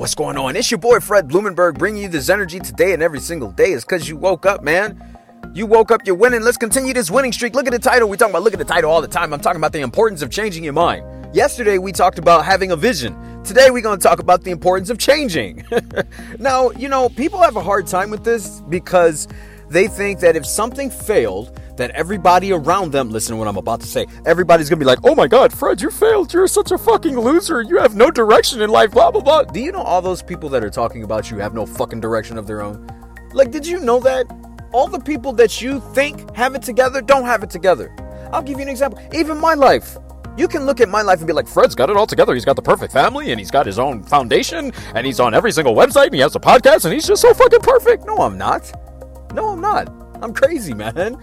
What's going on? It's your boy Fred Blumenberg bringing you this energy today and every single day. It's because you woke up, man. You woke up, you're winning. Let's continue this winning streak. Look at the title. We talk about look at the title all the time. I'm talking about the importance of changing your mind. Yesterday we talked about having a vision. Today we're going to talk about the importance of changing. now, you know, people have a hard time with this because they think that if something failed, that everybody around them, listen to what I'm about to say, everybody's gonna be like, oh my god, Fred, you failed. You're such a fucking loser. You have no direction in life, blah, blah, blah. Do you know all those people that are talking about you have no fucking direction of their own? Like, did you know that? All the people that you think have it together don't have it together. I'll give you an example. Even my life. You can look at my life and be like, Fred's got it all together. He's got the perfect family and he's got his own foundation and he's on every single website and he has a podcast and he's just so fucking perfect. No, I'm not. No, I'm not. I'm crazy, man.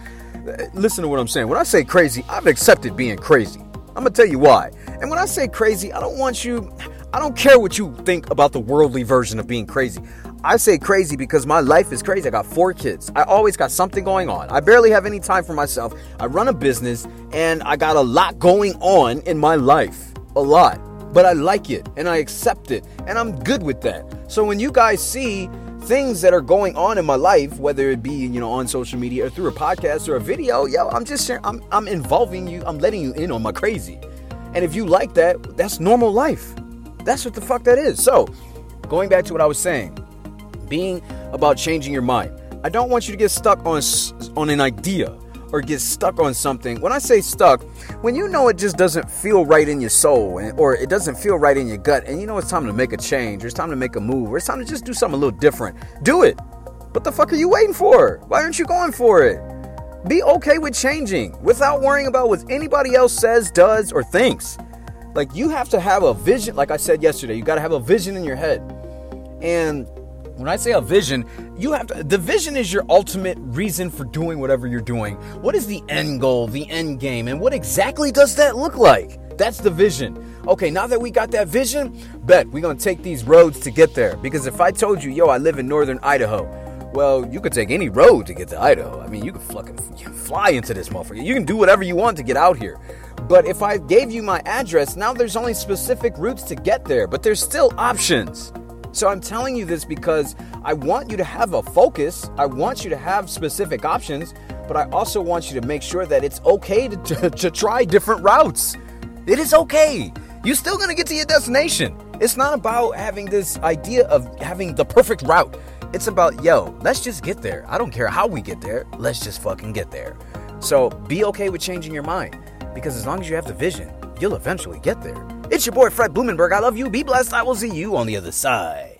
Listen to what I'm saying. When I say crazy, I've accepted being crazy. I'm gonna tell you why. And when I say crazy, I don't want you, I don't care what you think about the worldly version of being crazy. I say crazy because my life is crazy. I got four kids. I always got something going on. I barely have any time for myself. I run a business and I got a lot going on in my life. A lot. But I like it and I accept it and I'm good with that. So when you guys see things that are going on in my life, whether it be, you know, on social media or through a podcast or a video, yo, I'm just sharing, I'm, I'm involving you, I'm letting you in on my crazy. And if you like that, that's normal life. That's what the fuck that is. So, going back to what I was saying, being about changing your mind. I don't want you to get stuck on on an idea or get stuck on something. When I say stuck, when you know it just doesn't feel right in your soul or it doesn't feel right in your gut and you know it's time to make a change or it's time to make a move or it's time to just do something a little different, do it. What the fuck are you waiting for? Why aren't you going for it? Be okay with changing without worrying about what anybody else says, does, or thinks. Like you have to have a vision, like I said yesterday, you got to have a vision in your head. And when I say a vision, you have to, the vision is your ultimate reason for doing whatever you're doing. What is the end goal, the end game, and what exactly does that look like? That's the vision. Okay, now that we got that vision, bet we're gonna take these roads to get there. Because if I told you, yo, I live in northern Idaho, well, you could take any road to get to Idaho. I mean, you could fucking fly into this motherfucker. You can do whatever you want to get out here. But if I gave you my address, now there's only specific routes to get there, but there's still options. So I'm telling you this because I want you to have a focus. I want you to have specific options, but I also want you to make sure that it's okay to, to, to try different routes. It is okay. You're still gonna get to your destination. It's not about having this idea of having the perfect route. It's about, yo, let's just get there. I don't care how we get there. Let's just fucking get there. So be okay with changing your mind because as long as you have the vision, you'll eventually get there. It's your boy Fred Blumenberg. I love you. Be blessed. I will see you on the other side.